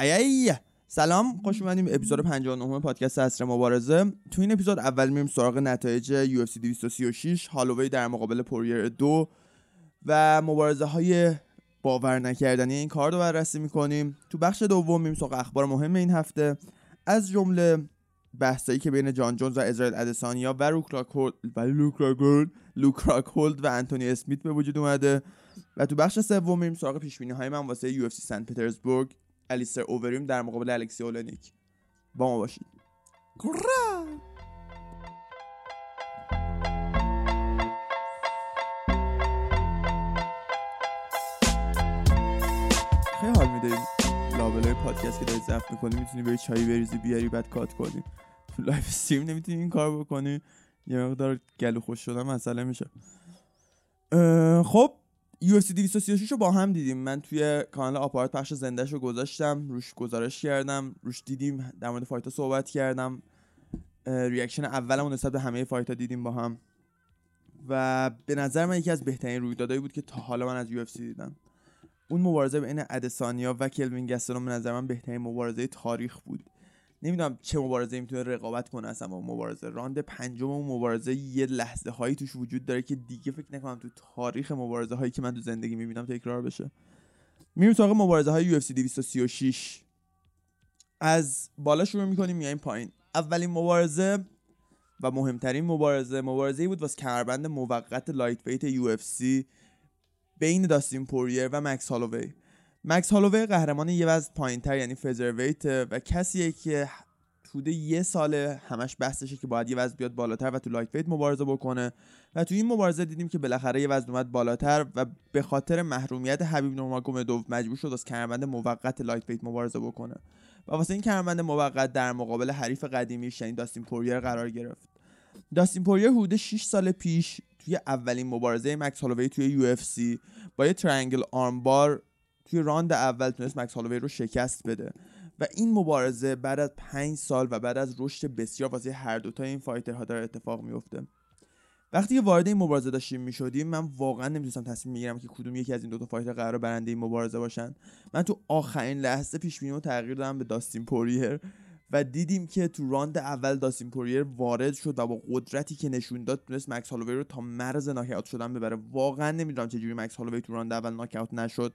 ای سلام خوش اومدیم. اپیزود 59 پادکست عصر مبارزه. تو این اپیزود اول میریم سراغ نتایج UFC 236 هالووی در مقابل پوریر دو و مبارزه های باور نکردنی این کار رو بررسی می‌کنیم. تو بخش دوم میریم سراغ اخبار مهم این هفته. از جمله بحثایی که بین جان جونز و اسرائیل ادسانیا و لوک راکهولد و لوک راکهولد و انتونی اسمیت به وجود اومده. و تو بخش سوم میریم سراغ پیش‌بینی های من واسه UFC سنت پترزبورگ. الیستر اووریم در مقابل الکسی اولنیک. با ما باشید. خیلی حال میده لابلای پادکست که داری ضبط می‌کنی می‌تونی بری چایی بریزی بیاری بعد cut کنی. تو live stream نمی‌تونی این کار بکنی. یه مقدار گلو خشک شدن مسئله میشه. خب UFC 236 رو با هم دیدیم. من توی کانال آپارات پخش زندهش رو گذاشتم روش گزارش کردم روش دیدیم در مورد fight ا صحبت کردم. reaction اولمون نسبت به همه fight ا دیدیم با هم. و به نظر من یکی از بهترین رویدادهایی بود که تا حالا من از UFC دیدم. اون مبارزه بین ادسانیا و کلوین گستلوم به نظر من بهترین مبارزه تاریخ بود. نمی‌دونم چه مبارزه می‌تونه رقابت کنه اصلا با مبارزه. راند پنجم اون مبارزه یه لحظه هایی توش وجود داره که دیگه فکر نکنم تو تاریخ مبارزه هایی که من تو زندگی می‌بینم تکرار بشه. میریم سراغ مبارزه های UFC 236 از بالا شروع می‌کنیم میایم پایین. اولین مبارزه و مهمترین مبارزه مبارزه بود واسه کمربند موقت lightweight UFC بین داستین پوریر و مکس هالووی. مکس هالووی قهرمان یه وزن پایینتر یعنی featherweight و کسیه که حدود یه ساله همش بحثشه که باید یه وزن بیاد بالاتر و تو lightweight مبارزه بکنه. و تو این مبارزه دیدیم که بالاخره یه وزن اومد بالاتر و به خاطر محرومیت حبیب نورماگومدوف مجبور شد واسه کمربند موقت lightweight مبارزه بکنه. و واسه این کمربند موقت در مقابل حریف قدیمیش یعنی داستین پوریر قرار گرفت. داستین پوریر حدود 6 سال پیش توی اولین مبارزه مکس هالووی توی یو با یه triangle armbar توی راند اول تونست مکس هالووی رو شکست بده. و این مبارزه بعد از پنج سال و بعد از رشد بسیار واسه هر دوتا این fighter ها داره اتفاق میفته. وقتی که وارد این مبارزه داشتیم می‌شدیم من واقعا نمی‌تونستم تصمیم بگیرم که کدوم یکی از این دوتا fighter قرار برنده این مبارزه باشن. من تو آخرین لحظه pick رو تغییر دادم به داستین پوریر و دیدیم که تو راند اول داستین پوریر وارد شد و با قدرتی که نشون داد تونست مکس هالووی رو تا مرز ناکاوت شدن ببره. واقعا نمی‌دونم چجوری مکس هالووی تو راند اول ناکاوت نشد.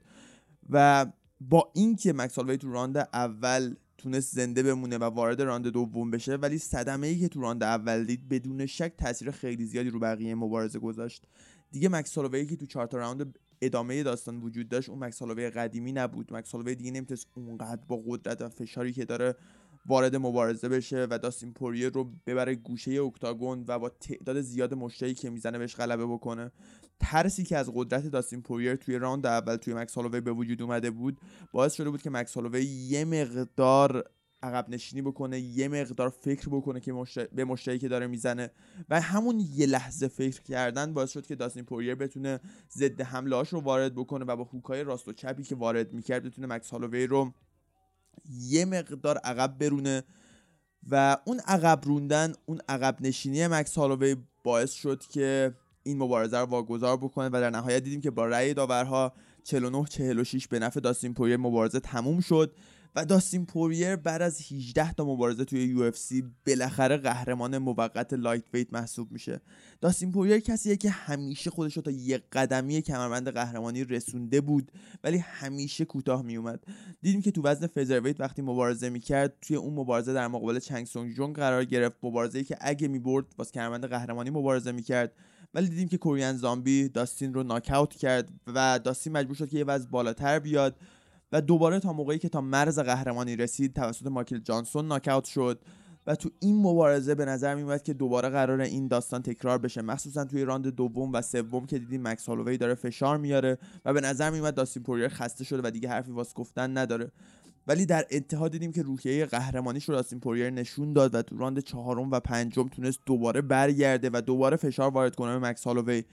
و با اینکه مکس هالوی تو راند اول تونست زنده بمونه و وارد راند دوم بشه ولی صدمه ای که تو راند اول دید بدون شک تاثیر خیلی زیادی رو بقیه مبارزه گذاشت. دیگه مکس هالوی که تو چهار راند ادامه داستان وجود داشت اون مکس هالوی قدیمی نبود. مکس هالوی دیگه نمی‌تونست اونقدر با قدرت و فشاری که داره وارد مبارزه بشه و داستین پوریر رو ببره گوشه octagon و با تعداد زیاد مشتی که می‌زنه بهش غلبه بکنه. ترسی که از قدرت داستین پوریر توی راند اول توی مکس هالووی به وجود اومده بود باعث شده بود که مکس هالووی یه مقدار عقب نشینی بکنه یه مقدار فکر بکنه که به مشتری که داره می‌زنه و همون یه لحظه فکر کردن باعث شد که داستین پوریر بتونه ضد حمله رو وارد بکنه و با هوکای راست و چپی که وارد می‌کرد بتونه مکس هالووی رو یه مقدار عقب برونه و اون عقب روندن اون عقب نشینی مکس هالووی باعث شد که این مبارزه رو واگذار بکنه و در نهایت دیدیم که با رأی داورها 49 46 به نفع داستین پوریر مبارزه تموم شد. و داستین پوریر بعد از 18 تا مبارزه توی UFC بالاخره قهرمان موقت lightweight محسوب میشه. داستین پوریر کسیه که همیشه خودش رو تا یک قدمی کمربند قهرمانی رسونده بود ولی همیشه کوتاه میومد دیدیم که تو وزن featherweight وقتی مبارزه می‌کرد توی اون مبارزه در مقابل چنگ سونگ جونگ قرار گرفت. مبارزه‌ای که اگه می‌برد واسه کمربند قهرمانی مبارزه می‌کرد. ولی دیدیم که کوریان زامبی داستین رو ناکاوت کرد و داستین مجبور شد که یه وزن بالاتر بیاد. و دوباره تا موقعی که تا مرز قهرمانی رسید توسط مایکل جانسون ناکاوت شد و تو این مبارزه به نظر میومد که دوباره قرار این داستان تکرار بشه. مخصوصا توی راند دوم و سوم که دیدیم مکس هالووی داره فشار میاره و به نظر میومد داستین پوریر خسته شده و دیگه حرفی واسه گفتن نداره. ولی در انتها دیدیم که روحیه قهرمانیش رو داستین پوریر نشون داد و تو راند چهارم و پنجم تونست دوباره برگرده و دوباره فشار وارد کنه به مکس هالووی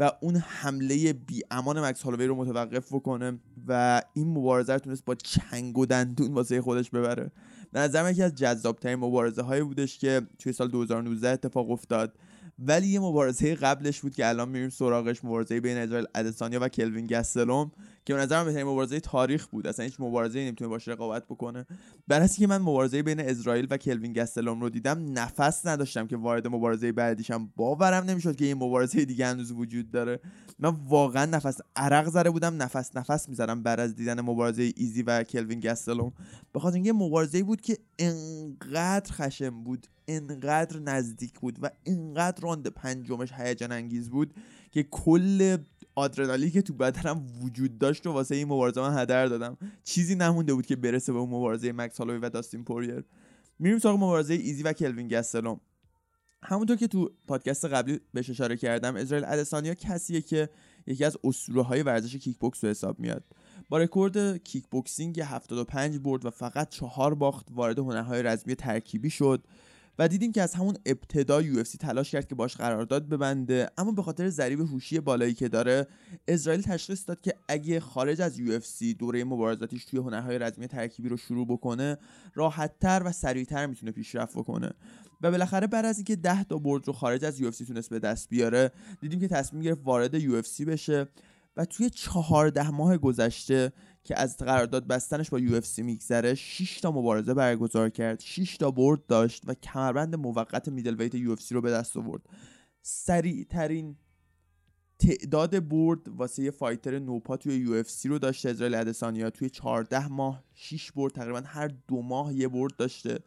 و اون حمله بی امان مکس هالووی رو متوقف بکنه و این مبارزه رو تونست با چنگ و دندون واسه خودش ببره. به نظر یکی از جذابترین مبارزه هایی بودش که توی سال 2019 اتفاق افتاد. ولی یه مبارزه قبلش بود که الان میریم سراغش مبارزه بین اسرائیل ادسانیا و کلوین گستلوم که به نظرم بهترین مبارزه تاریخ بود. اصلا هیچ مبارزه نمی‌تونه باش رقابت بکنه. برای که من مبارزه بین اسرائیل و کلوین گستلوم رو دیدم نفس نداشتم که وارد مبارزه بعدیشم باورم نمی‌شد که این مبارزه دیگه هنوز وجود داره. من واقعا نفس عرق زده بودم نفس نفس می‌زدم بعد از دیدن مبارزه ایزی و کلوین گستلوم به خاطر اینکه مبارزه بود که انقدر خشم بود انقدر نزدیک بود و انقدر راند پنجمش هیجان انگیز بود که کل آدرنالینی که تو بدنم وجود داشت و واسه این مبارزه من هدر دادم. چیزی نمونده بود که برسه به اون مبارزه مکس هالوی و داستین پوریر. میریم سراغ مبارزه ایزی و کلوین گستلوم همونطور که تو پادکست قبلی بهش اشاره کردم اسرائیل ادسانیا کسیه که یکی از اسطوره های ورزش کیک بوکس به حساب میاد. با رکورد kickboxing 75 برد و فقط چهار باخت وارد هنرهای رزمی ترکیبی شد. و دیدیم که از همون ابتدا UFC تلاش کرد که باش قرارداد ببنده. اما به خاطر ضریب هوشی بالایی که داره اسرائیل تشخیص داد که اگه خارج از UFC دوره مبارزاتیش توی هنرهای رزمی ترکیبی رو شروع بکنه راحتتر و سریعتر می‌تونه پیشرفت بکنه. و بالاخره بعد از اینکه 10 تا برد رو خارج از UFC تونست به دست بیاره دیدیم که تصمیم گرفت وارد UFC بشه. و توی چهارده ماه گذشته که از قرارداد بستنش با UFC میگذره 6 تا مبارزه برگزار کرد 6 تا برد داشت و کمربند موقت middleweight UFC رو به دست آورد. سریع ترین تعداد برد واسه یه fighter نوپا توی UFC رو داشته اسرائیل ادسانیا. توی 14 ماه 6 برد تقریبا هر دو ماه یه برد داشته.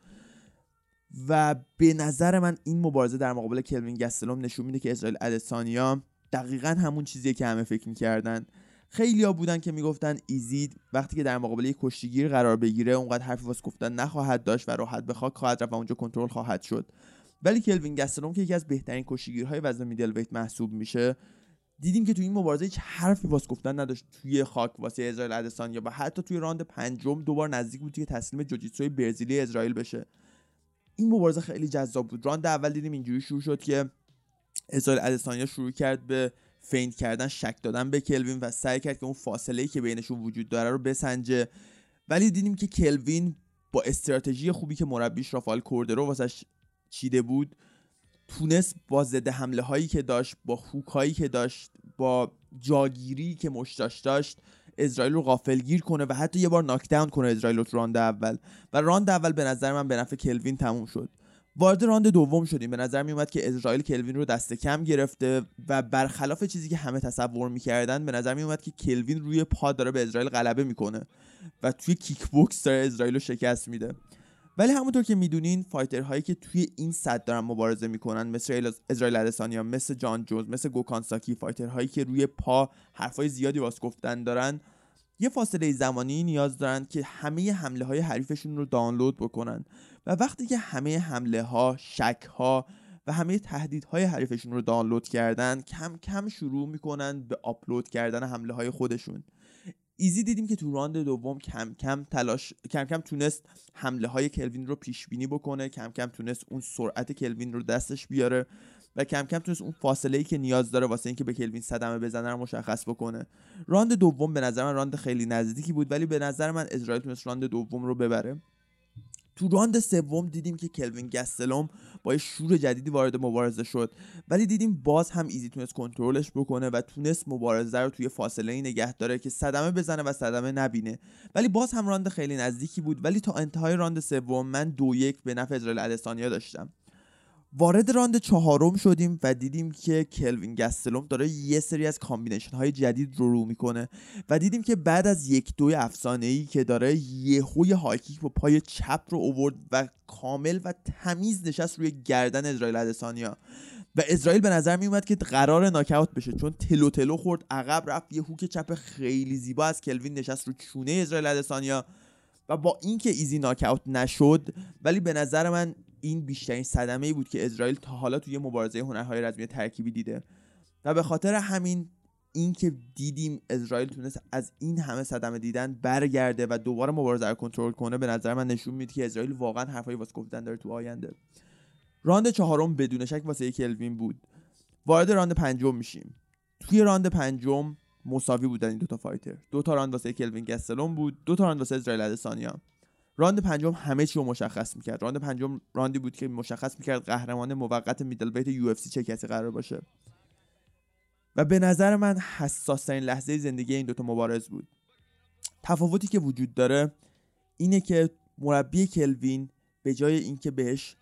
و به نظر من این مبارزه در مقابل کلوین گستلوم نشون میده که اسرائیل ادسانیا دقیقا همون چیزیه که همه فکر می‌کردن. خیلیا بودن که می‌گفتن ایزید وقتی که در مقابل یک کشتیگیر قرار بگیره اونقدر حرفی واسه گفتن نخواهد داشت و راحت به خاک خواهد رفت و اونجا کنترل خواهد شد. ولی کلوین گستروم که یکی از بهترین کشتیگیرهای وزن میدل ویت محسوب میشه دیدیم که توی این مبارزه هیچ حرفی واسه گفتن نداشت توی خاک واسه اسرائیل ادسان یا حتی توی راند پنجم دوبار نزدیک بود که تسلیم جوجیتسوی برزیلی اسرائیل بشه. این مبارزه خیلی جذاب بود. راند اول دیدیم اینجوری شروع شد که اسرائیل ادسانیا شروع کرد به feint کردن شک دادن به کلوین و سعی کرد که اون فاصله ای که بینشون وجود داره رو بسنجه. ولی دیدیم که کلوین با استراتژی خوبی که مربیش رافال کوردرو واسش چیده بود تونست با ضد حمله هایی که داشت با hook هایی که داشت با جاگیری که مشتاش داشت اسرائیل رو غافلگیر کنه و حتی یه بار knockdown کنه اسرائیل رو راند اول. و راند اول به نظر من به نفع کلوین تموم شد. وارد راند دوم شدیم. به نظر میومد که اسرائیل کلوین رو دست کم گرفته و برخلاف چیزی که همه تصور می‌کردن به نظر میومد که کلوین روی پا داره به اسرائیل غلبه می‌کنه و توی کیک بوکس داره اسرائیل رو شکست میده. ولی همونطور که می‌دونین fighter هایی که توی این سطح دارن مبارزه می‌کنن مثل اسرائیل ادسانیا مثل جان جونز مثل گوکان ساکی fighter هایی که روی پا حرفای زیادی واسه گفتن دارن یه فاصله زمانی نیاز دارن که همه حمله های حریفشون رو دانلود بکنن و وقتی که همه حمله ها شک ها و همه تهدیدهای حریفشون رو دانلود کردن کم کم شروع می‌کنن به آپلود کردن حمله های خودشون. ایزی دیدیم که تو راند دوم کم کم تلاش کم کم تونست حمله های کلوین رو پیش بینی بکنه کم کم تونست اون سرعت کلوین رو دستش بیاره و کم کم تونست اون فاصله ای که نیاز داره واسه اینکه به کلوین صدمه بزنه رو مشخص بکنه. راند دوم به نظر من راند خیلی نزدیکی بود ولی به نظر من اسرائیل تونست راند دوم رو ببره. تو راند سوم دیدیم که کلوین گستلوم با یه شور جدیدی وارد مبارزه شد ولی دیدیم باز هم ایزی تونست کنترلش بکنه و تونست مبارزه رو توی فاصله نگه داره که صدمه بزنه و صدمه نبینه. ولی باز هم راند خیلی نزدیکی بود ولی تا انتهای راند سوم من دو یک به نفع اسرائیل ادسانیا داشتم. وارد راند چهارم شدیم و دیدیم که کلوین گستلوم داره یه سری از combination های جدید رو رو می‌کنه و دیدیم که بعد از یک دوی افسانه ای که داره یهوی high kick با پای چپ رو اوورد و کامل و تمیز نشست روی گردن اسرائیل ادسانیا. و اسرائیل به نظر می اومد که قرار ناکاوت بشه چون تلو تلو خورد عقب رفت یه hook چپ خیلی زیبا از کلوین نشست رو چونه اسرائیل ادسانیا و با اینکه ایزی ناکاوت نشد ولی به نظر من این بیشترین صدمه ای بود که اسرائیل تا حالا توی مبارزه هنرهای رزمی ترکیبی دیده. و به خاطر همین اینکه دیدیم اسرائیل تونست از این همه صدمه دیدن برگرده و دوباره مبارزه رو کنترل کنه به نظر من نشون میده که اسرائیل واقعا حرفایی واسه گفتن داره تو آینده. راند چهارم بدون شک واسه کلوین بود. وارد راند پنجم میشیم. توی راند پنجم مساوی بودن این دوتا fighter. دو تا راند واسه کلوین گستلوم بود دو تا راند واسه اسرائیل ادسانیا راند پنجم همه چی رو مشخص می‌کرد. راند پنجم راندی بود که مشخص می‌کرد قهرمان موقت middleweight UFC چه کسی قرار باشه. و به نظر من حساس ترین لحظه زندگی این دوتا مبارز بود. تفاوتی که وجود داره اینه که مربی کلوین به جای اینکه بهش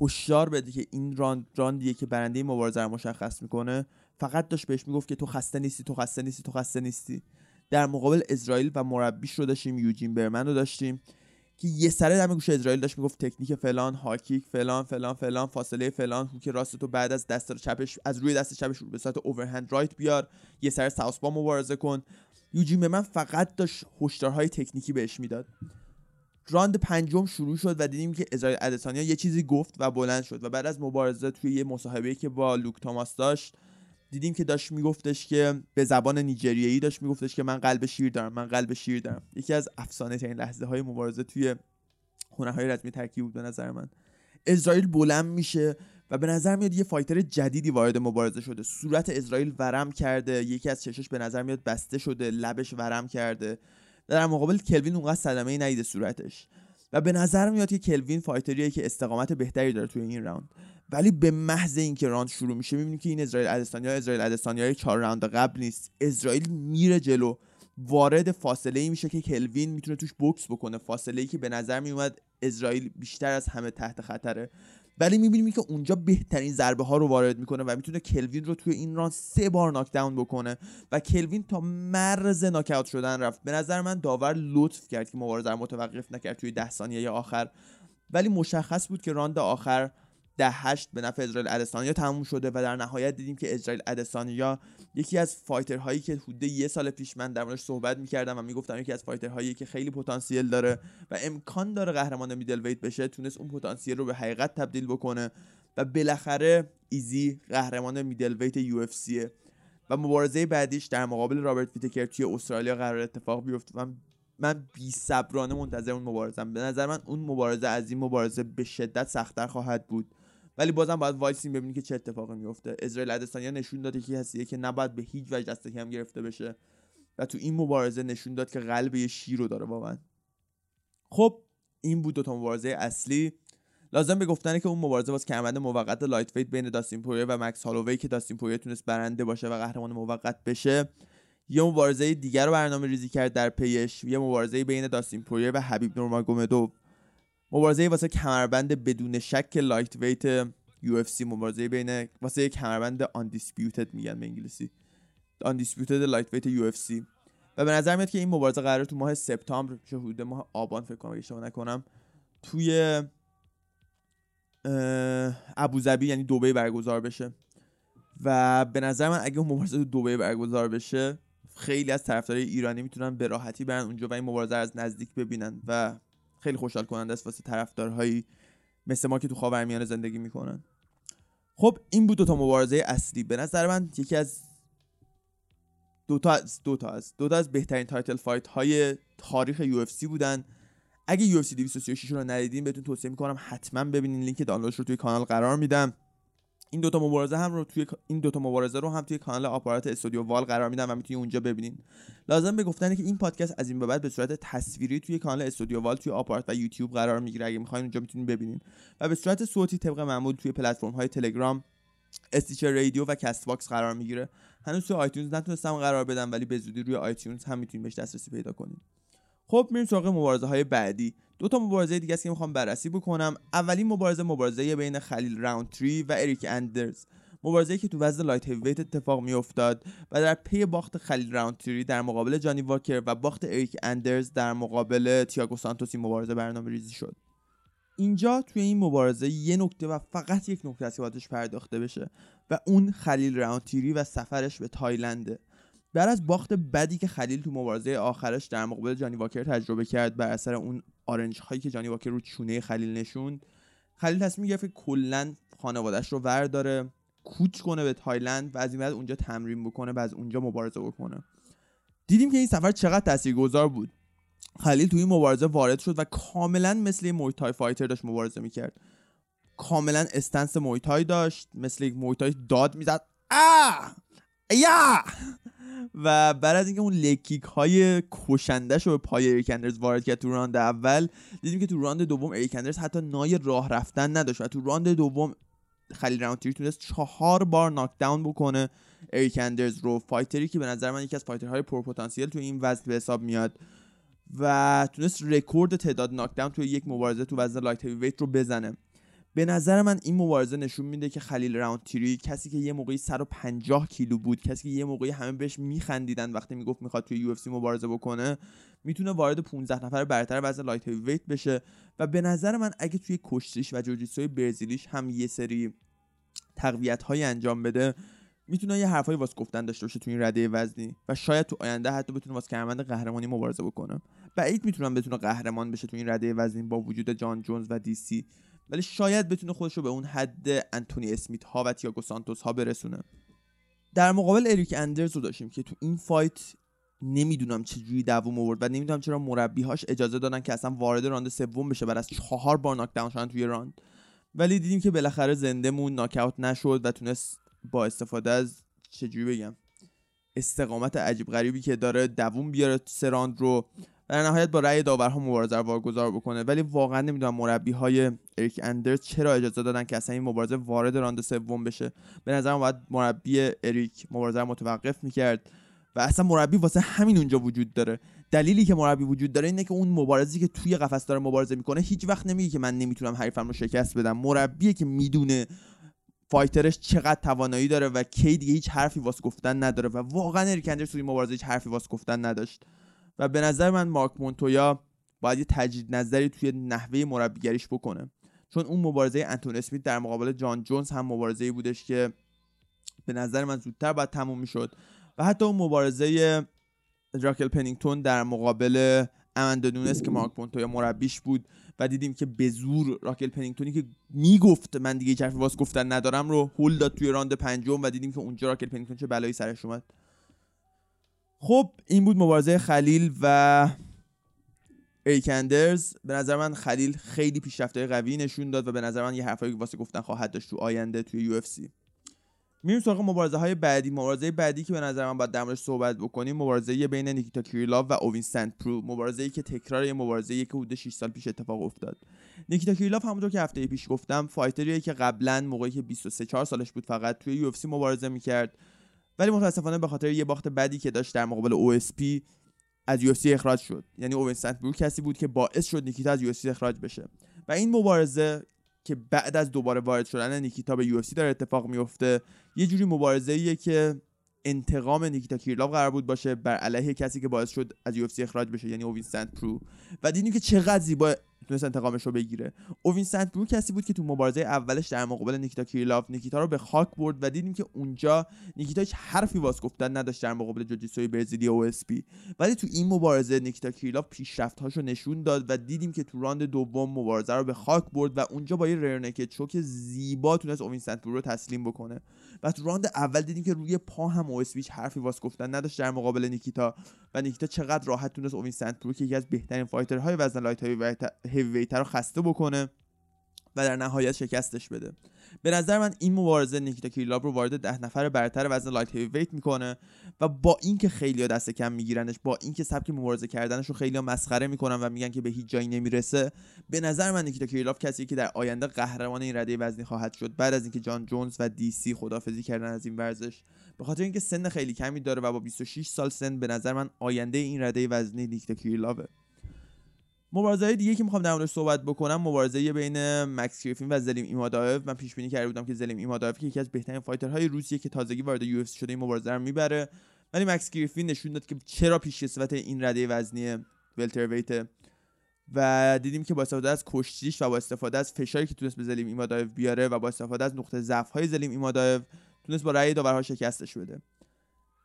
هشدار بده که این راند راندیه که برنده مبارزه رو مشخص می‌کنه فقط داشت بهش می‌گفت که تو خسته نیستی تو خسته نیستی تو خسته نیستی. در مقابل اسرائیل و مربیش رو داشتیم یوجین برمن رو داشتیم. که یه سره دم گوش اسرائیل داشت می‌گفت تکنیک فلان هاکیک فلان فلان فلان فاصله فلان هوک راست تو بعد از دست چپش از روی دست چپش به صورت اوورهند رایت بیار یه سر ساوث با مبارزه کن. یوجین به من فقط داشت هشدارهای تکنیکی بهش می‌داد. راند پنجم شروع شد و دیدیم که اسرائیل ادسانیا یه چیزی گفت و بلند شد و بعد از مبارزه توی یه مصاحبه که با لوک تاماس داشت دیدیم که داشت میگفتش که به زبان نیجریه‌ای داشت میگفتش که من قلب شیر دارم من قلب شیر دارم. یکی از افسانه ترین لحظه های مبارزه توی هنرهای رزمی ترکیب بود به نظر من. اسرائیل بلند میشه و به نظر میاد یه fighter جدیدی وارد مبارزه شده. صورت اسرائیل ورم کرده یکی از چشش به نظر میاد بسته شده لبش ورم کرده. در مقابل کلوین اونقدر صدمه ای ندیده صورتش. و به نظر میاد که کلوین fighter یه که استقامت بهتری داره توی این راند. ولی به محض اینکه راند شروع میشه می‌بینیم که این اسرائیل ادسانیا اسرائیل ادسانیای چهار راند قبل نیست. اسرائیل میره جلو. وارد فاصله ای میشه که کلوین می‌تونه توش بوکس بکنه. فاصله ای که به نظر میومد اسرائیل بیشتر از همه تحت خطره. ولی می‌بینیم که اونجا بهترین ضربه ها رو وارد می‌کنه و می‌تونه کلوین رو توی این راند سه بار knockdown بکنه و کلوین تا مرز ناک‌اوت شدن رفت. به نظر من داور لطف کرد که مبارزه رو متوقف نکرد توی ده ثانیه آخر. ولی مشخص بود که راند آخر ده هشت به نفع اسرائیل ادسانیا تموم شده و در نهایت دیدیم که اسرائیل ادسانیا یکی از fighter هایی که حدود یه سال پیش من در موردش صحبت می‌کردم و می‌گفتم یکی از fighter هایی که خیلی پتانسیل داره و امکان داره قهرمان middleweight بشه تونست اون پتانسیل رو به حقیقت تبدیل بکنه و بالاخره ایزی قهرمان middleweight UFC و مبارزه بعدیش در مقابل رابرت ویتکر توی استرالیا قرار اتفاق بیفته و من بی صبرانه منتظر اون مبارزم. به نظر من اون مبارزه از این مبارزه به شدت سختتر خواهد بود. ولی بازم باید وایسیم ببینیم که چه اتفاقی میفته. اسرائیل ادسانیا نشون داده که کسیه که نباید به هیچ وجه دست کم گرفته بشه. و تو این مبارزه نشون داد که قلب یه شیر رو داره واقعا. خب این بود دوتا مبارزه اصلی. لازم به گفتنه که اون مبارزه واسه کمربند موقت lightweight بین داستین پوریه و مکس هالووی که داستین پوریه تونست برنده باشه و قهرمان موقت بشه یه مبارزه دیگر رو برنامه ریزی کرد در پیش. یه مبارزه بین داستین پوریه و حبیب نورماگومدوف مبارزه واسه کمربند بدون شک lightweight UFC مبارزه بین واسه کمربند undisputed میگن به انگلیسی. undisputed لایت ویت UFC و به نظر میاد که این مبارزه قرار تو ماه سپتامبر چه حدود ماه آبان فکر کنم اشتباه نکنم توی ابوظبی یعنی دبی برگزار بشه. و به نظر من اگه مبارزه تو دبی برگزار بشه خیلی از طرفدارای ایرانی می‌تونن به راحتی برن اونجا و این مبارزه از نزدیک ببینن و خیلی خوشحال کننده است واسه طرفدارهایی مثل ما که تو خاورمیانه زندگی می‌کنن. خب این بود دوتا مبارزه اصلی. به نظر من یکی از دوتا از دوتا از دوتا از بهترین title fight های تاریخ UFC بودن. اگه UFC 236 رو ندیدین بهتون توصیه می‌کنم حتما ببینین لینک دانلودش رو توی کانال قرار میدم. این دوتا مبارزه هم رو توی این دوتا مبارزه رو هم توی کانال آپارات استودیو وال قرار میدم و می‌تونید اونجا ببینین. لازم به گفتنه که این پادکست از این به بعد به صورت تصویری توی کانال استودیو وال توی آپارات و یوتیوب قرار می‌گیره. اگه می‌خواین اونجا می‌تونید ببینین. و به صورت صوتی طبق معمول توی پلتفرم های تلگرام Stitcher Radio و Castbox قرار می‌گیره. هنوز توی iTunes نتونستم قرار بدم ولی به زودی روی iTunes هم می‌تونید بهش دسترسی پیدا کنید خب میریم سراغ مبارزه های بعدی. دو تا مبارزه دیگه است که می‌خوام بررسی بکنم. اولین مبارزه مبارزه بین خلیل راونتری و اریک اندرز. مبارزه که تو وزن light heavyweight اتفاق میافتاد و در پی باخت خلیل راونتری در مقابل جانی واکر و باخت اریک اندرز در مقابل تیاگو سانتوس این مبارزه برنامه ریزی شد. اینجا توی این مبارزه یه نکته و فقط یک نکته است که پرداخته بشه و اون خلیل راوندتری و سفرش به تایلنده. بعد از باخت بدی که خلیل تو مبارزه آخرش در مقابل جانی واکر تجربه کرد بر اثر اون آرنج هایی که جانی واکر رو چونه خلیل نشوند خلیل تصمیم گرفت که کلا خانوادهش رو ور داره کوچ کنه به تایلند و از این بعد اونجا تمرین بکنه و از اونجا مبارزه بکنه. دیدیم که این سفر چقدر تاثیرگذار بود. خلیل توی این مبارزه وارد شد و کاملا مثل مویتای fighter داشت مبارزه می‌کرد. کاملا stance مویتای داشت مثل یک مویتای داد می‌زد. یا! و بعد از اینکه اون leg kick های کشندش رو به پای اریک اندرز وارد کرد تو راند اول دیدیم که تو راند دوم اریک اندرز حتی نای راه رفتن نداشت و تو راند دوم خلیل راونتری تونست چهار بار knockdown بکنه اریک اندرز رو. fighter ی که به نظر من یکی از fighter های پرپتانسیل تو این وزن به حساب میاد و تونست رکورد تعداد knockdown توی یک مبارزه تو وزن lightweight رو بزنه. به نظر من این مبارزه نشون میده که خلیل راونتری کسی که یه موقعی 150 کیلو بود کسی که یه موقعی همه بهش میخندیدن وقتی می‌گفت می‌خواد توی UFC مبارزه بکنه می‌تونه وارد 15 نفر برتر وزن lightweight بشه. و به نظر من اگه توی کشتیش و جوجیتسوی برزیلیش هم یه سری تقویت های انجام بده می‌تونه یه حرفای واسه گفتن داشته باشه تو این رده وزنی. و شاید تو آینده حتی بتونه واسه کمربند قهرمانی مبارزه بکنه. بعید می‌تونم بتونه قهرمان بشه تو این رده وزنی با وجود جان جونز و DC ولی شاید بتونه خودش رو به اون حد انتونی اسمیت ها و تیاگو سانتوس ها برسونه. در مقابل اریک اندرز رو داشتیم که تو این fight نمی‌دونم چجوری دووم آورد و نمی‌دونم چرا مربیهاش اجازه دادن که اصلا وارد راند سوم بشه بعد از چهار بار knockdown شدن توی راند. ولی دیدیم که بالاخره زنده مون ناک‌اوت نشد و تونست با استفاده از چجوری بگم استقامت عجیب غریبی که داره دووم بیاره سه راند رو در نهایت با رأی داورها مبارزه رو واگذار بکنه. ولی واقعا نمی‌دونم مربی های اریک اندرز چرا اجازه دادن که اصلا این مبارزه وارد راند سوم بشه. به نظرم باید مربی اریک مبارزه رو متوقف می‌کرد و اصلا مربی واسه همین اونجا وجود داره. دلیلی که مربی وجود داره اینه که اون مبارزی که توی قفس داره مبارزه می‌کنه هیچ وقت نمیگه که من نمی‌تونم حریفم رو شکست بدم. مربیه که می‌دونه فایترش چقدر توانایی داره و کی دیگه هیچ حرفی واسه گفتن نداره و واقعا اریک توی مبارزه هیچ حرفی واسه گفتن نداشت. و به نظر من مارک مونتویا باید یه تجدید نظری توی نحوه مربیگریش بکنه. چون اون مبارزه انتون اسمیت در مقابل جان جونز هم مبارزه بودش که به نظر من زودتر باید تموم می‌شد. و حتی اون مبارزه راکل پنینگتون در مقابل امندا که مارک مونتویا مربیش بود و دیدیم که به زور راکل پنینگتونی که می‌گفت من دیگه حرفی واس گفتن ندارم رو هول داد توی راند پنجم و دیدیم که اونجا راکل پنینگتون چه بلایی سرش اومد. خب این بود مبارزه خلیل و ایکندرز. به نظر من خلیل خیلی پیشرفت‌های قوی نشون داد و به نظر من یه حرفایی واسه گفتن خواهد داشت تو آینده توی UFC. میریم سراغ مبارزه های بعدی. مبارزه بعدی که به نظر من باید در صحبت بکنیم مبارزه بین نیکیتا کیریلاو و اوین سنت پرو مبارزه ای که تکرار یه مبارزه ای که حدود 6 سال پیش اتفاق افتاد. نیکیتا کیریلاو همونطور که هفته پیش گفتم fighter یه که قبلا موقعی که 23 4 سالش بود فقط توی U مبارزه می‌کرد. ولی متاسفانه به خاطر یه باخت بدی که داشت در مقابل OSP از UFC اخراج شد. یعنی اوین سنت کسی بود که باعث شد نیکیتا از UFC اخراج بشه. و این مبارزه که بعد از دوباره وارد شدن نیکیتا به U داره اتفاق میفته یه جوری مبارزه ایه که انتقام نیکیتا کیرلاو قرار بود باشه بر علیه کسی که باعث شد از U اخراج بشه یعنی اوین سنت پرو و دیدیم که چقدر زیبا تونست انتقامش رو بگیره. اوین سنت پرو کسی بود که تو مبارزه اولش در مقابل نیکیتا کیرلاف نیکیتا رو به خاک برد و دیدیم که اونجا نیکیتا هیچ حرفی واس گفتن نداشت در مقابل جوجیتسوی برزیلی OSP ولی تو این مبارزه نیکیتا کیرلاف پیشرفت‌هاشو نشون داد و دیدیم که تو راند دوم مبارزه رو به خاک برد و اونجا با یه rear naked choke زیبا تونست اوین سنت پرو رو تسلیم بکنه. و تو راند اول دیدیم که روی پا هم OS حرفی واس گفتن نداشت در مقابل نیکیتا و نیکیتا چقدر راحت تونست اوین سنت پرو که یکی از بهترین fighter های وزن light heavyweight رو خسته بکنه و در نهایت شکستش بده. به نظر من این مبارزه نیکیتا کیرلاو رو وارد ده نفر برتر وزن light heavyweight می‌کنه و با اینکه خیلی دست کم میگیرنش با اینکه سبک مبارزه کردنش رو خیلی مسخره می‌کنن و میگن که به هیچ جایی نمی‌رسه به نظر من نیکیتا کیرلاو کسی که در آینده قهرمان این رده وزنی خواهد شد. بعد از اینکه جان جونز و DC خدافظی کردن از این ورزش به خاطر اینکه سن خیلی کمی داره و با 26 سال سن به نظر من آینده این رده وزنی نیکیتا کیرلاوه مبارزه دیگه که می‌خوام در موردش صحبت بکنم مبارزه بین مکس گریفین و زلیم ایمادایف من پیش بینی کرده بودم که زلیم ایمادایف که یکی از بهترین fighter های روسیه که تازگی وارد U شده این مبارزه رو می‌بره. ولی مکس گریفین نشون داد که چرا پیش این رده وزنی welterweight و دیدیم که با استفاده از کشتیش و با استفاده از فشاری که تونست به زلیم ایمادایف بیاره و با استفاده از نقطه ضعف های زلیم ایمادایف تونست با رأی داورها شکستش بده.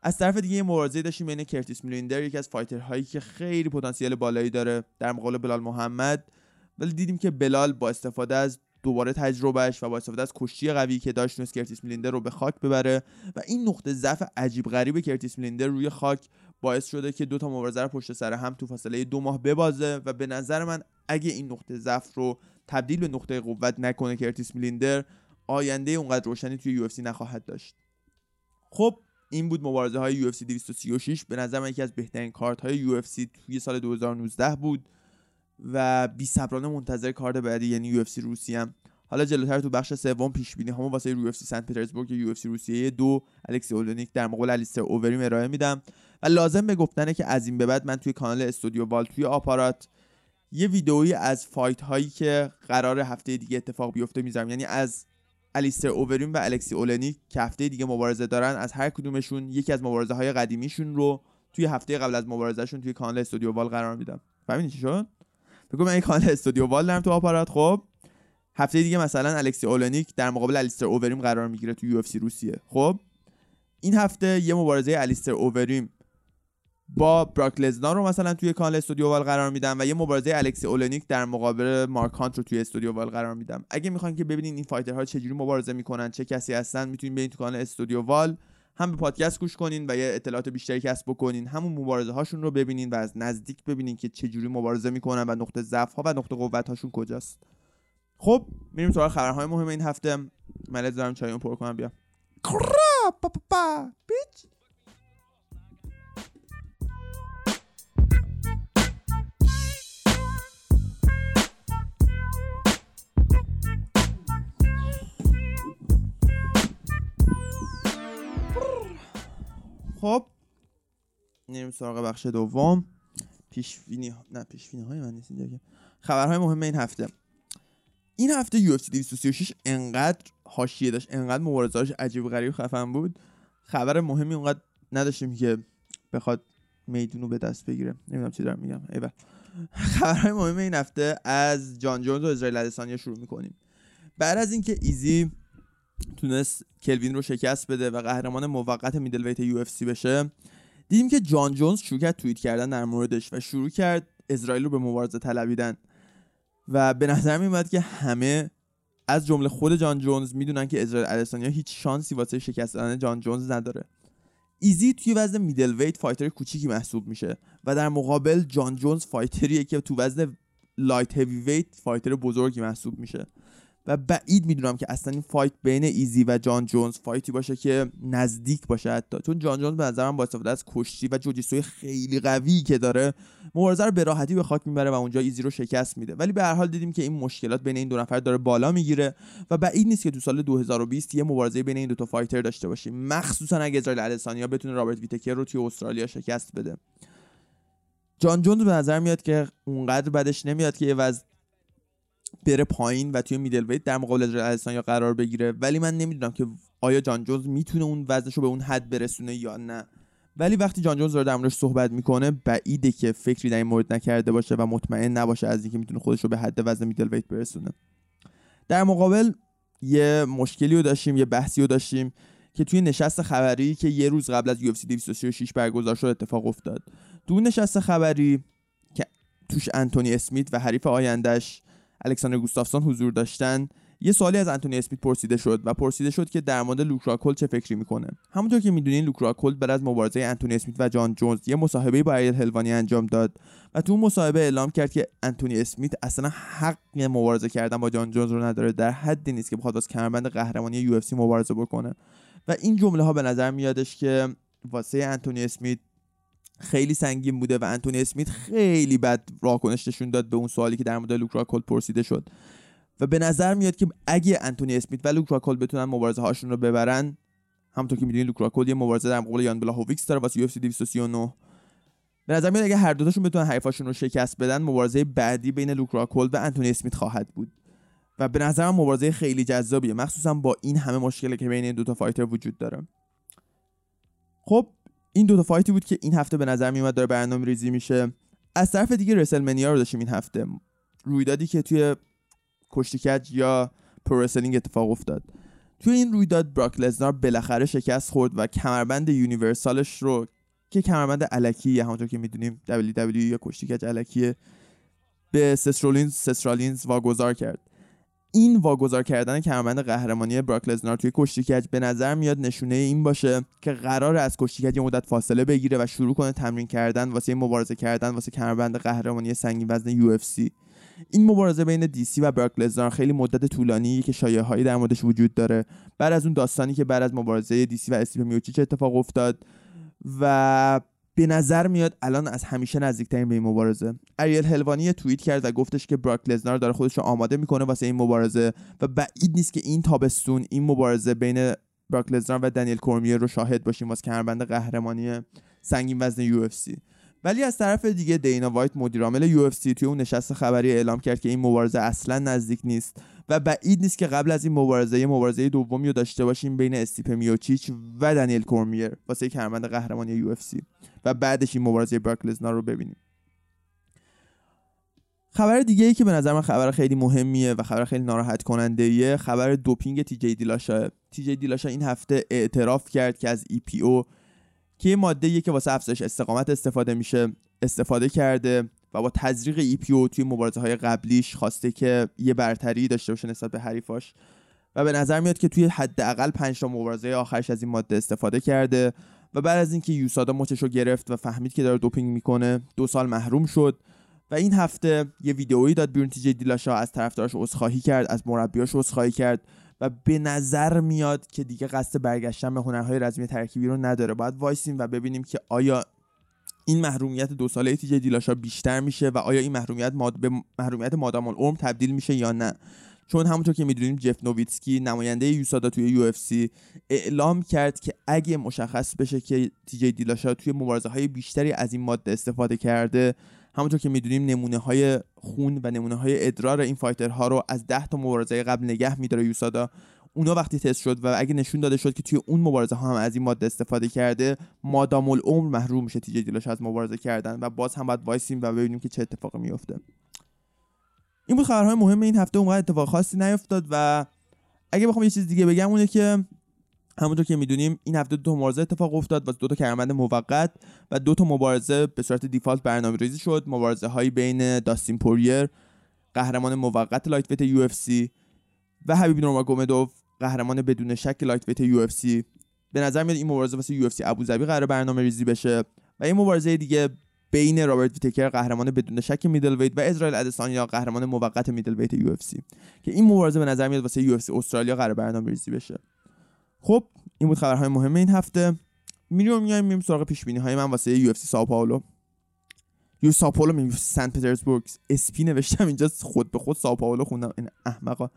از طرف دیگه یه مبارزه داشتیم بین کرتیس میلیندر یکی از fighter هایی که خیلی پتانسیل بالایی داره در مقابل بلال محمد. ولی دیدیم که بلال با استفاده از دوباره تجربهش و با استفاده از کشتی قوی که داشت تونست کرتیس میلیندر رو به خاک ببره و این نقطه ضعف عجیب غریب کرتیس میلیندر روی خاک باعث شده که دو تا مبارزه رو پشت سر هم تو فاصله دو ماه ببازه و به نظر من اگه این نقطه ضعف رو تبدیل به نقطه قوت نکنه کرتیس میلیندر آینده اونقدر روشنی توی U نخواهد داشت. خب این بود مبارزه های UFC 236 به نظر من یکی از بهترین کارت های UFC توی سال 2019 بود و بی صبرانه منتظر کارت بعدی یعنی UFC روسیه حالا جلوتر تو بخش سوم پیش بینی هامو واسه سی سنت پترزبورگ FC روسیه دو الکسی اولونیک در مقابل الیستر اوریم ارائه میدم. و لازم به گفتنه که از این به بعد من توی کانال استودیو وال توی آپارات یه ویدئویی از فایت هایی که قرار هفته دیگه اتفاق بیفته می‌ذارم. یعنی از الیستر اووریم و الکسی اولنیک که هفته دیگه مبارزه دارن از هر کدومشون یکی از مبارزه های قدیمیشون رو توی هفته قبل از مبارزهشون توی کانال استودیو وال قرار میدم. فهمیدی چی شد؟ بگو این کانال استودیو وال دارم تو آپارات. خب هفته دیگه مثلا الکسی اولنیک در مقابل الیستر اووریم قرار می‌گیره تو یو روسیه. خب این هفته یه مبارزه الیستر اووریم با براک لزنار رو مثلا توی کانال استودیو وال قرار میدم و یه مبارزه الکسی اولنیک در مقابل مارک هانت رو توی استودیو وال قرار میدم. اگه می‌خواین که ببینین این فایترها چجوری مبارزه می‌کنن چه کسی هستن می‌تونین برین تو کانال استودیو وال هم به پادکست گوش کنین و یه اطلاعات بیشتری کسب بکنین. همون مبارزه هاشون رو ببینین و از نزدیک ببینین که چجوری مبارزه می‌کنن و نقطه ضعف ها و نقطه قوت هاشون کجاست. خب میریم سراغ خبرهای مهم این هفته. من دارم چایمو پر کنم بیا. خب میریم سراغ بخش دوم. پیشبینی نه پیشبینی های من نیست اینجا خبرهای مهم این هفته. این هفته یو اف 236 انقدر حاشیه داشت انقدر مبارزهاش عجیب غریب خفن بود. خبر مهمی اونقدر نداشتیم که بخواد میدونو به دست بگیره. نمی‌دونم چی دارم میگم. ایول خبرهای مهم این هفته از جان جونز و اسرائیل ادسانیا شروع می‌کنیم. بعد از اینکه ایزی تونست کلوین رو شکست بده و قهرمان موقت middleweight UF بشه. دیدیم که جان جونز شروع کرد توییت کردن در موردش و شروع کرد اسرائیل رو به مبارزه طلبیدن. و به نظر میومد که همه از جمله خود جان جونز می‌دونن که اسرائیل ادسانیا هیچ شانسی واسه شکست دادن جان جونز نداره. ایزی توی وزن middleweight fighter کوچیکی محسوب میشه و در مقابل جان جونز fighter یه که تو وزن light heavyweight fighter بزرگی محسوب میشه. و بعید می‌دونم که اصلا این fight بین ایزی و جان جونز fight ی باشه که نزدیک باشه حتی چون جان جونز به نظرم با استفاده از کشتی و جوجیتسوی خیلی قوی که داره مبارزه رو به راحتی به خاک می‌بره و اونجا ایزی رو شکست میده. ولی به هر حال دیدیم که این مشکلات بین این دو نفر داره بالا می‌گیره و بعید نیست که تو سال 2020 یه مبارزه بین این دو تا fighter داشته باشیم. مخصوصا اگه اسرائیل ادسانیا بتونه رابرت ویتکر رو توی استرالیا شکست بده. جان جونز به نظر میاد که اونقدر بدش نمیاد که یه وضع بره پایین و توی میدل ویت در مقابل یا قرار بگیره. ولی من نمی‌دونم که آیا جان جونز می‌تونه اون وزنش رو به اون حد برسونه یا نه. ولی وقتی جان جونز داره در موردش صحبت می‌کنه بعیده که فکری در این مورد نکرده باشه و مطمئن نباشه از اینکه می‌تونه خودش رو به حد وزن میدل ویت برسونه. در مقابل یه مشکلی رو داشتیم یه بحثی رو داشتیم که توی نشست خبری که یه روز قبل از UFC 236 برگزار شد اتفاق افتاد. تو نشست خبری که توش انتونی اسمیت و حریف آیندهش الکساندر گوستافسون حضور داشتن یه سوالی از انتونی اسمیت پرسیده شد و پرسیده شد که در مورد لوکراکل چه فکری می‌کنه. همونطور که می‌دونین لوکراکل بعد از مبارزه انتونی اسمیت و جان جونز یه مصاحبه با ایل هلوانی انجام داد و تو مصاحبه اعلام کرد که انتونی اسمیت اصلا حق مبارزه کردن با جان جونز رو نداره در حدی نیست که بخواد از کمربند قهرمانی یو مبارزه بکنه. و این جمله ها به نظر میادش که واسه انتونی اسمیت خیلی سنگین بوده و انتونی اسمیت خیلی بد واکنش نشون داد به اون سوالی که در مورد لوک راکهلد پرسیده شد. و به نظر میاد که اگه انتونی اسمیت و لوک راکهلد بتونن مبارزه هاشون رو ببرن همونطور که می‌دونید لوک راکهلد یه مبارزه در مقابل یان بلاهوویچ داره واسه UFC 239 به نظر میاد اگه هر دوتاشون بتونن حریفاشون رو شکست بدن مبارزه بعدی بین لوک راکهلد و انتونی اسمیت خواهد بود. و به نظرم مبارزه خیلی جذابیه مخصوصا با این همه مشکلی که بین این دو تا fighter وجود داره. خب این دو تا fight ی بود که این هفته به نظر میومد داره برنامه ریزی میشه. از طرف دیگه WrestleMania رو داشتیم این هفته. رویدادی که توی کشتی کج یا pro اتفاق افتاد. توی این رویداد براک لزنار بالاخره شکست خورد و کمربند universal ش رو که کمربند الکی همونطور که می‌دونیم WWE یا کشتی کج الکیه به ست رولینز ست رولینز واگذار کرد. این واگذار کردن کمربند قهرمانی براک لزنار توی کشتی به نظر میاد نشونه این باشه که قرار از کشتی یه مدت فاصله بگیره و شروع کنه تمرین کردن واسه مبارزه کردن واسه کمربند قهرمانی سنگین وزن U این مبارزه بین دیسی و براک لزنار خیلی مدت طولانی که شایعه هایی در موردش وجود داره. بعد از اون داستانی که بعد از مبارزه دیسی و استیو میوچیچ اتفاق افتاد و به نظر میاد الان از همیشه نزدیکترین به این مبارزه. اریل هلوانی توییت کرد و گفتش که براک لزنار داره خودش رو آماده می‌کنه واسه این مبارزه و بعید نیست که این تابستون این مبارزه بین براک لزنار و دنیل کورمیر رو شاهد باشیم واسه کمربند قهرمانی سنگین وزن یو ولی از طرف دیگه دینا وایت مدیرعامل UFC توی اون نشست خبری اعلام کرد که این مبارزه اصلا نزدیک نیست. و بعید نیست که قبل از این مبارزه مبارزه دومی رو داشته باشیم بین استیپ میوچیچ و دنیل کورمیر واسه کمربند قهرمانی UFC و بعدش این مبارزه براک لزنار رو ببینیم. خبر دیگه ای که به نظر من خبر خیلی مهمیه و خبر خیلی ناراحت کننده ایه خبر دوپینگ تی جی دیلاشا. تی جی دیلاشا این هفته اعتراف کرد که از EPO که یه ماده که واسه افزایش استقامت استفاده میشه استفاده کرده. و با تزریق ای پی او توی مبارزه های قبلیش خواسته که یه برتری داشته باشه نسبت به حریفاش. و به نظر میاد که توی حداقل 5 تا مبارزه آخرش از این ماده استفاده کرده و بعد از اینکه یوسادا مچش رو گرفت و فهمید که داره دوپینگ می‌کنه دو سال محروم شد و این هفته یه ویدئویی داد بیرون تی دیلاشا از طرفدارش عذرخواهی کرد از مربیاش عذرخواهی کرد و به نظر میاد که دیگه قصد برگشتن به هنرهای رزمی ترکیبی رو نداره. باید وایسیم و ببینیم که آیا این محرومیت دو ساله تی جی دیلاشا بیشتر میشه و آیا این محرومیت ماد... به محرومیت مادام العمر تبدیل میشه یا نه؟ چون همونطور که می‌دونیم جف نوویتسکی نماینده USADA توی UFC اعلام کرد که اگه مشخص بشه که تی جی دیلاشا توی مبارزه های بیشتری از این ماده استفاده کرده همونطور که می‌دونیم نمونه های خون و نمونه های ادرار این fighter ها رو از 10 تا مبارزه قبل نگه میداره USADA اونا وقتی تست شد و اگه نشون داده شد که توی اون مبارزه ها هم از این ماده استفاده کرده مادام العمر محروم میشه تیجه دیلاش از مبارزه کردن و باز هم باید وایسیم و ببینیم که چه اتفاقی میفته. این بود خبرهای مهم این هفته اونقدر اتفاق خاصی نیفتاد و اگه بخوام یه چیز دیگه بگم اونه که همونطور که می‌دونیم این هفته دو مبارزه اتفاق افتاد و دو تا کمربند موقت و دو تا مبارزه به صورت دیفالت برنامه ریزی شد. مبارزه هایی بین داستین پوریر قهرمان موقت lightweight UFC و حبیب نورماگومدوف قهرمان بدون شک lightweight UFC. به نظر میاد این مبارزه واسه UFC ابوظبی قرار برنامه ریزی بشه و این مبارزه دیگه بین رابرت ویتکر قهرمان بدون شک middleweight و اسرائیل ادسانیا قهرمان موقت middleweight UFC. که این مبارزه به نظر میاد واسه UFC استرالیا قرار برنامه ریزی بشه. خب این بود خبرهای مهم این هفته. میریم میایم میریم سراغ پیش بینی های من واسه UFC ساو پائولو. UFC ساو پائولو می سن پترزبورگ. SP نوشتم اینجا خود به خود ساو پائولو خوندم. عین احمقا.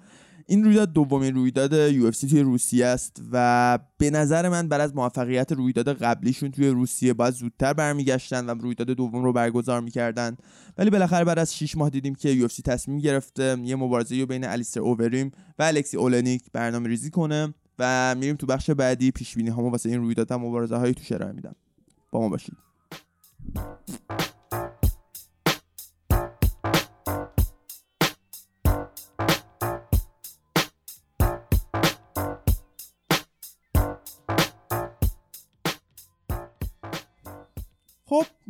این رویداد دومین رویداد UFC توی روسیه است و به نظر من بعد از موفقیت رویداد قبلیشون توی روسیه باید زودتر برمیگشتن و رویداد دوم رو برگزار می‌کردن. ولی بالاخره بعد از 6 ماه دیدیم که UFC تصمیم گرفته یه مبارزه بین الیستر اووریم و الکسی اولنیک برنامه ریزی کنه و میریم تو بخش بعدی پیش بینی واسه این رویداد هم مبارزه هایی تو ارائه میدم. با ما باشید.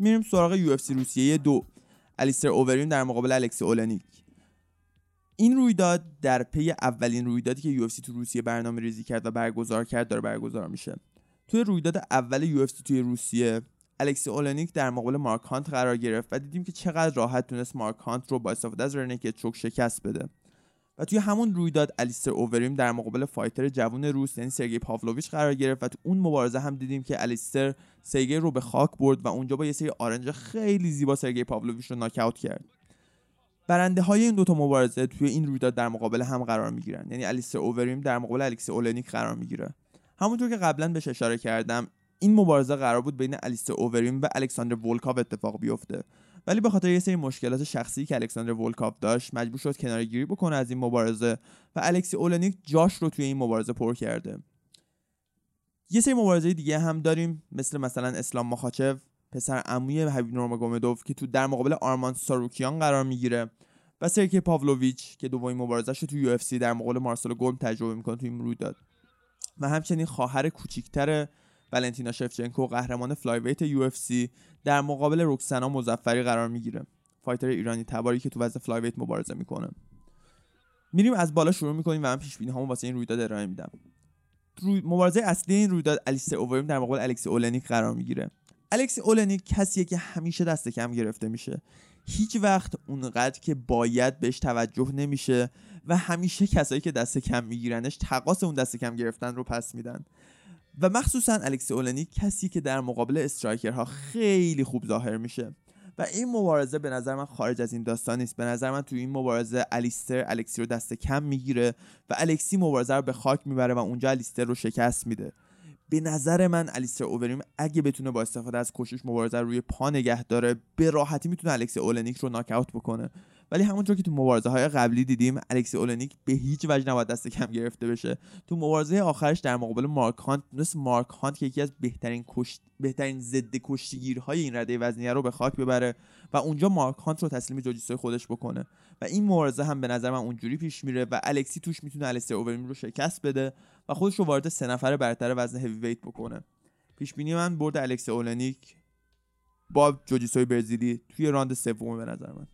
میریم سراغ یو اف سی روسیه دو. الیستر اووریم در مقابل الکسی اولنیک این رویداد در پی اولین رویدادی که یو تو روسیه برنامه ریزی کرد و برگزار کرد داره برگزار میشه. توی رویداد اول UFC توی روسیه الکسی اولنیک در مقابل مارک هانت قرار گرفت و دیدیم که چقدر راحت تونست مارک هانت رو با استفاده از rear-naked choke شکست بده. و توی همون رویداد الیستر اووریم در مقابل fighter جوون روس یعنی سرگی پاولویچ قرار گرفت و تو اون مبارزه هم دیدیم که الیستر سرگی رو به خاک برد و اونجا با یه سری آرنج خیلی زیبا سرگی پاولویچ رو knock کرد. برنده های این دوتا مبارزه توی این رویداد در مقابل هم قرار می‌گیرن. یعنی الیستر اووریم در مقابل الکسی اولنیک قرار می‌گیره. همونطور که قبلا بهش اشاره کردم این مبارزه قرار بود بین الیستر اووریم و الکساندر ولکاف اتفاق بیفته. ولی به خاطر یه سری مشکلات شخصی که الکساندر ولکاف داشت مجبور شد کنارگیری بکنه از این مبارزه و الکسی اولنیک جاش رو توی این مبارزه پر کرده. یه سری مبارزه دیگه هم داریم مثل مثلا اسلام مخاچف پسر عموی حبیب نورماگومدوف که تو در مقابل آرمان ساروکیان قرار می‌گیره و سرکی پاولویچ که دومین مبارزش رو تو یو در مقابل مارسلو گرم تجربه می‌کنه تو این رویداد. و همچنین خواهر کوچیکتر ولنتینا شفچنکو قهرمان flyweight UFC در مقابل روکسنا مزفری قرار می‌گیره. fighter ایرانی تباری که تو وزن flyweight مبارزه می‌کنه. میریم از بالا شروع می‌کنیم و من پیش بینی هامون واسه این رویداد ارائه میدم. مبارزه اصلی این رویداد الیستر اووریم در مقابل الکسی اولنیک قرار می‌گیره. الکسی اولنیک کسیه که همیشه دست کم گرفته میشه. هیچ وقت اونقدر که باید بهش توجه نمیشه و همیشه کسایی که دست کم میگیرنش تقاس اون دست کم گرفتن رو پس میدن. و مخصوصا الکسی اولنی کسی که در مقابل استرایکرها خیلی خوب ظاهر میشه. و این مبارزه به نظر من خارج از این داستان نیست. به نظر من تو این مبارزه الیستر الکسی رو دست کم می‌گیره و الکسی مبارزه رو به خاک می‌بره و اونجا الیستر رو شکست میده. به نظر من الیستر اووریم اگه بتونه با استفاده از کشش مبارزه روی پا نگه داره به راحتی می‌تونه الکسی اولنیک رو ناک بکنه. ولی همونطور که تو مبارزه های قبلی دیدیم الکسی اولنیک به هیچ وجه نباید دست کم گرفته بشه. تو مبارزه آخرش در مقابل مارک هانت تونست مارک هانت که یکی از بهترین کشت بهترین ضد کشتیگیرهای این رده وزنیه رو به خاک ببره و اونجا مارک هانت رو تسلیم جوجیتسوی خودش بکنه. و این مبارزه هم به نظر من اونجوری پیش میره و الکسی توش می‌تونه الکسی اووریم رو شکست بده و خودش رو وارد سه نفر برتر وزن هیوی ویت بکنه. پیش بینی من برد الکسی اولنیک با جوجیتسوی برزیلی توی راند سوم به نظر من.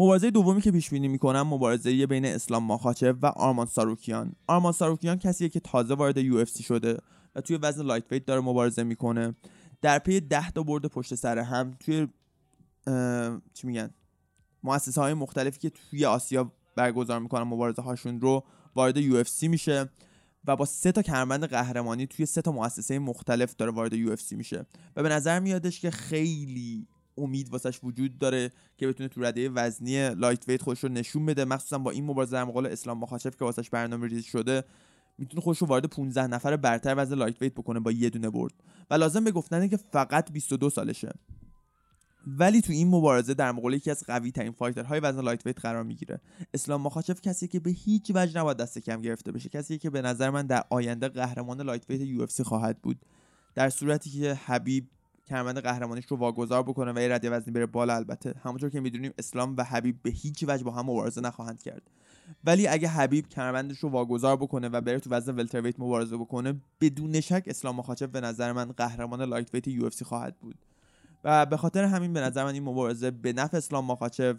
مبارزه دومی که پیش بینی می‌کنم مبارزه بین اسلام ماخاچف و آرمان ساروکیان. آرمان ساروکیان کسیه که تازه وارد UFC شده و توی وزن lightweight داره مبارزه می‌کنه. در پی 10 تا برد پشت سر هم توی چی میگن؟ مؤسسه های مختلفی که توی آسیا برگزار می‌کنن مبارزه هاشون رو وارد UFC میشه و با سه تا کمربند قهرمانی توی سه تا مؤسسه مختلف داره وارد UFC میشه. و به نظر میادش که خیلی امید واسش وجود داره که بتونه تو رده وزنی lightweight خودش رو نشون بده. مخصوصا با این مبارزه در مقابل اسلام مخاچف که واسش برنامه ریزی شده می‌تونه خودش رو وارد 15 نفر برتر وزن lightweight بکنه با یه دونه برد. و لازم به گفتنه که فقط 22 سالشه. ولی تو این مبارزه در مقابل یکی از قوی ترین fighter های وزن lightweight قرار می‌گیره. اسلام مخاچف کسی که به هیچ وجه نباید دست کم گرفته بشه. کسی که به نظر من در آینده قهرمان lightweight UFC خواهد بود. در صورتی که حبیب کمربند قهرمانیش رو واگذار بکنه و یه رده وزنی بره بالا. البته همونطور که می‌دونیم اسلام و حبیب به هیچ وجه با هم مبارزه نخواهند کرد. ولی اگه حبیب کمربندش رو واگذار بکنه و بره تو وزن welterweight مبارزه بکنه بدون شک اسلام مخاچف به نظر من قهرمان lightweight UFC خواهد بود. و به خاطر همین به نظر من این مبارزه به نفع اسلام مخاچف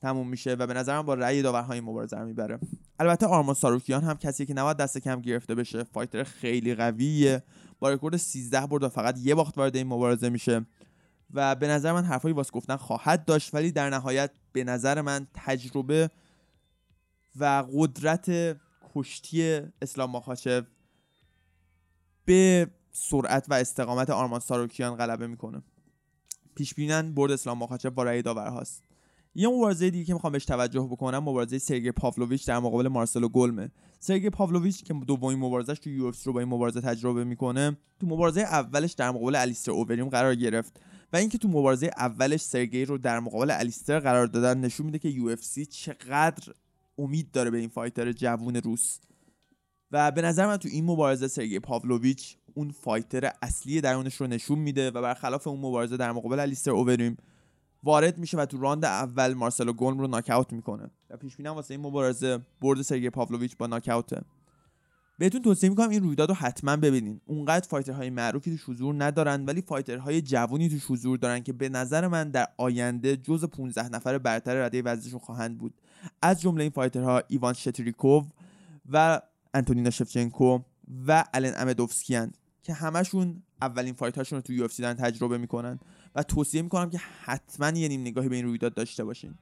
تموم میشه و به نظرم با رأی داورهای مبارزه رو می‌بره. البته آرمان ساروکیان هم کسی که نباید دست کم گرفته بشه. fighter خیلی قویه. با رکورد 13 برد و فقط یه باخت وارد این مبارزه میشه. و به نظر من حرفایی واسه گفتن خواهد داشت ولی در نهایت به نظر من تجربه و قدرت کشتی اسلام ماخاچف به سرعت و استقامت آرمان ساروکیان غلبه می‌کنه. پیش برد اسلام ماخاچف با رأی داورهاست. یه مبارزه دیگه که می‌خوام بهش توجه بکنم مبارزه سرگی پاولویچ در مقابل مارسلو گلمه. سرگی پاولویچ که دومین مبارزش تو UFC رو با این مبارزه تجربه می‌کنه تو مبارزه اولش در مقابل الیستر اووریم قرار گرفت و اینکه تو مبارزه اولش سرگی رو در مقابل الیستر قرار دادن نشون میده که UFC چقدر امید داره به این fighter جوون روس. و به نظر من تو این مبارزه سرگی پاولویچ اون fighter اصلی درونش رو نشون میده و برخلاف اون مبارزه در مقابل الیستر اووریم وارد میشه و تو راند اول مارسلو گلم رو ناکاوت می‌کنه. و پیش بینیم واسه این مبارزه برد سرگی پاولویچ با ناکاوته. بهتون توصیه می‌کنم این رویداد رو حتما ببینین. اونقدر fighter های معروفی تو حضور ندارن ولی fighter های جوونی تو حضور دارن که به نظر من در آینده جز 15 نفر برتر رده وزنشون خواهند بود. از جمله این fighter ها ایوان شتریکوف و انتونینا شفچنکو و الن امدوفسکیان که همشون اولین fight هاشون رو تو UFC دارن تجربه می‌کنن. و توصیه می‌کنم که حتما یه نیم نگاهی به این رویداد داشته باشین.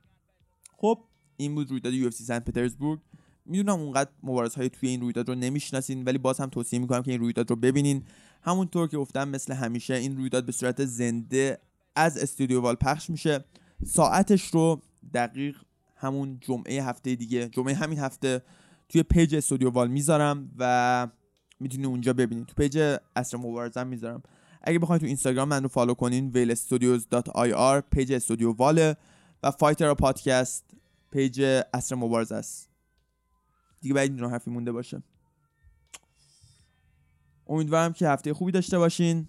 خب این بود رویداد UFC سن پترزبورگ. می‌دونم اونقدر مبارزه های توی این رویداد رو نمی‌شناسین ولی باز هم توصیه می‌کنم که این رویداد رو ببینین. همونطور که گفتم مثل همیشه این رویداد به صورت زنده از استودیو وال پخش میشه. ساعتش رو دقیق همون جمعه هفته دیگه جمعه همین هفته توی پیج استودیو وال می‌ذارم و می‌تونی اونجا ببینید تو پیج عصر مبارزه هم می‌ذارم. اگه بخواید تو اینستاگرام من رو فالو کنین whalestudios.ir پیج استودیو واله و Fighter Podcast پیج عصر مبارزه است. دیگه نباید حرفی مونده باشه. امیدوارم که هفته خوبی داشته باشین.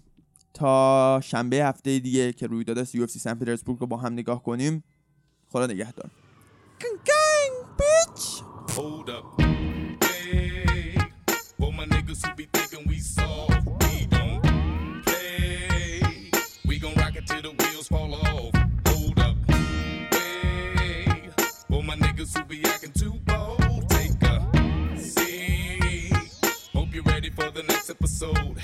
تا شنبه هفته دیگه که روی داده یو اف سی سن پیترزبورگ رو با هم نگاه کنیم. خدا نگهدار. my who be acting too bold, take a seat. Hope you're ready for the next episode.